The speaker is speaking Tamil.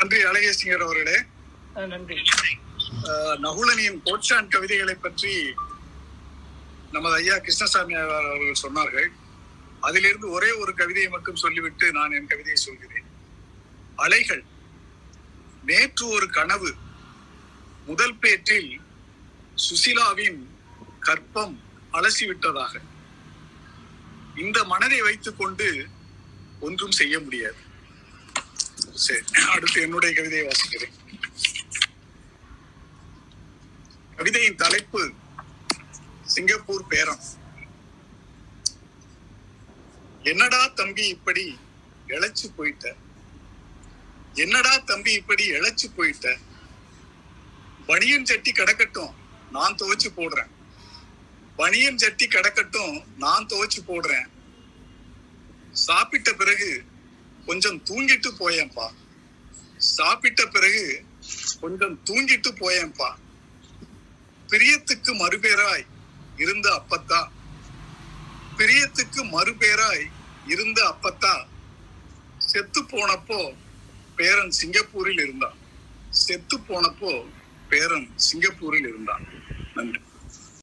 நன்றி அழகேசிங்கர் அவர்களே. நன்றி. அஹ், நகுலனின் போச்சான் கவிதைகளை பற்றி நமது ஐயா கிருஷ்ணசாமி அவர்கள் சொன்னார்கள். அதிலிருந்து ஒரே ஒரு கவிதையை மட்டும் சொல்லிவிட்டு நான் என் கவிதையை சொல்கிறேன். அலைகள். நேற்று ஒரு கனவு. முதல் பேற்றில் சுசிலாவின் கற்பம் அலசிவிட்டதாக. இந்த மனதை வைத்துக் கொண்டு ஒன்றும் செய்ய முடியாது. சரி அடுத்து என்னுடைய கவிதையை வாசிக்கிறேன். கவிதையின் தலைப்பு சிங்கப்பூர் பேரம். என்னடா தம்பி இப்படி இழைச்சு போயிட்ட? என்னடா தம்பி இப்படி இழைச்சு போயிட்ட? பனியன் சட்டி கிடக்கட்டும் நான் துவைச்சு போடுறேன். பனியன் சட்டி கிடக்கட்டும் நான் துவைச்சு போடுறேன். சாப்பிட்ட பிறகு கொஞ்சம் தூங்கிட்டு போயேன்பா சாப்பிட்ட பிறகு கொஞ்சம் தூங்கிட்டு போயேன்பா பிரியத்துக்கு மறுபேராய் இருந்த அப்பத்தா. பிரியத்துக்கு மறுபேராய் இருந்த அப்பத்தா. செத்து போனப்போ பேரன் சிங்கப்பூரில் இருந்தான். செத்து போனப்போ பேரன் சிங்கப்பூரில் இருந்தான்.